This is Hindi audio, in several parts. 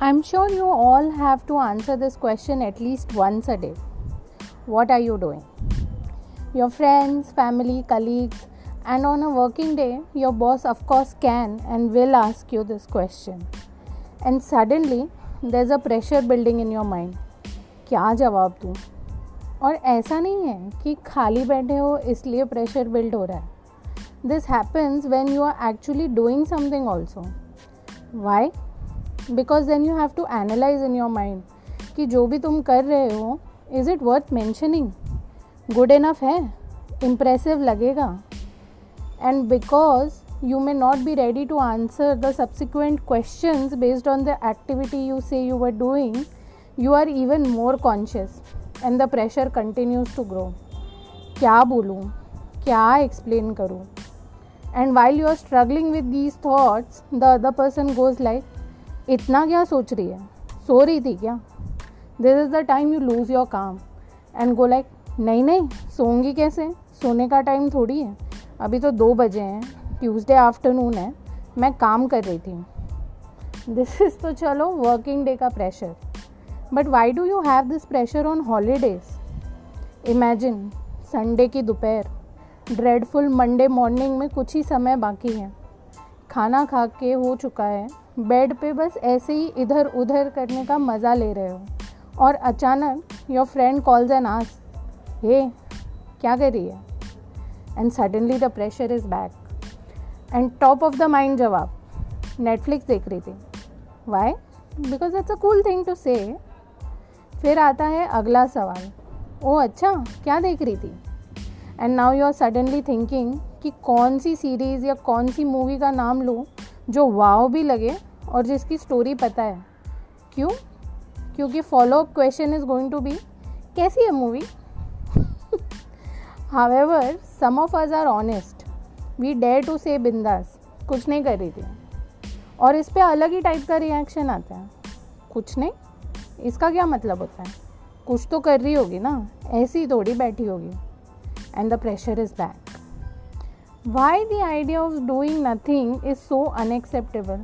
I'm sure you all have to answer this question at least once a day. What are you doing? Your friends, family, colleagues, and on a working day, your boss, of course, can and will ask you this question. And suddenly, there's a pressure building in your mind. क्या जवाब दूँ और ऐसा नहीं है कि खाली बैठे हो इसलिए प्रेशर बिल्ड हो रहा है this happens when you are actually doing something also why because then you have to analyse in your mind कि जो भी तुम कर रहे हो is it worth mentioning good enough है? इम्प्रेसिव लगेगा। And because you may not be ready to answer the subsequent question based on the activity you say you are doing you are even more conscious and the pressure continues to grow क्या बोलूँ? क्या एक्सप्लेन करूँ? And while you are struggling with these thoughts the other person goes like इतना क्या सोच रही है? सो रही थी क्या? This is the time you lose your calm and go like नहीं नहीं सोंगी कैसे? सोने का टाइम थोड़ी है। अभी तो दो बजे हैं ट्यूसडे आफ्टरनून है। मैं काम कर रही थी। दिस इज़ तो चलो वर्किंग डे का pressure but why do you have this pressure on holidays imagine Sunday की दोपहर। ड्रेडफुल मंडे मॉर्निंग में कुछ ही समय बाकी है। खाना खा के हो चुका है। बेड पे बस ऐसे ही इधर उधर करने का मज़ा ले रहे हो। और अचानक your friend calls and us hey क्या कर रही है? And suddenly the pressure is back and top of the mind जवाब नेटफ्लिक्स देख रही थी। Why because it's a cool thing to say फिर आता है अगला सवाल, ओ अच्छा क्या देख रही थी? And now you are suddenly thinking कि कौन सी सीरीज़ या कौन सी मूवी का नाम लूँ जो वाव भी लगे और जिसकी स्टोरी पता है। क्यों? क्योंकि follow up question is going to be कैसी है movie however some of us are honest we dare to say बिंदास। कुछ नहीं कर रही थी। और इस पर अलग ही टाइप का रिएक्शन आता है। कुछ नहीं। इसका क्या मतलब होता है? कुछ तो कर रही होगी ना। ऐसी थोड़ी बैठी होगी। And the pressure is back Why the idea of doing nothing is so unacceptable?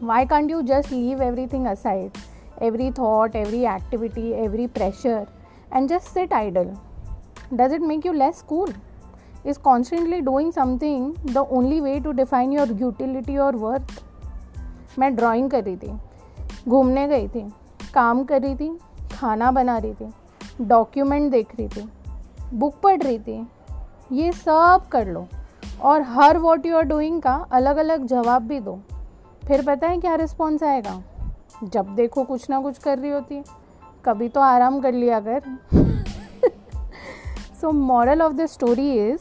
Why can't you just leave everything aside? Every thought, every activity, every pressure, and just sit idle? Does it make you less cool? Is constantly doing something the only way to define your utility or worth? मैं ड्राइंग कर रही थी घूमने गई थी काम कर रही थी खाना बना रही थी डॉक्यूमेंट देख रही थी बुक पढ़ रही थी ये सब कर लो और हर वॉट यू आर डूइंग का अलग अलग जवाब भी दो। फिर पता है क्या रिस्पॉन्स आएगा? जब देखो कुछ ना कुछ कर रही होती है। कभी तो आराम कर लिया कर। So moral of the story is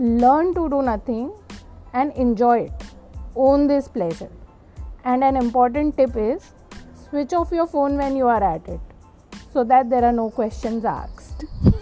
learn to do nothing and enjoy it own this pleasure and an important tip is switch off your phone when you are at it so that there are no questions asked.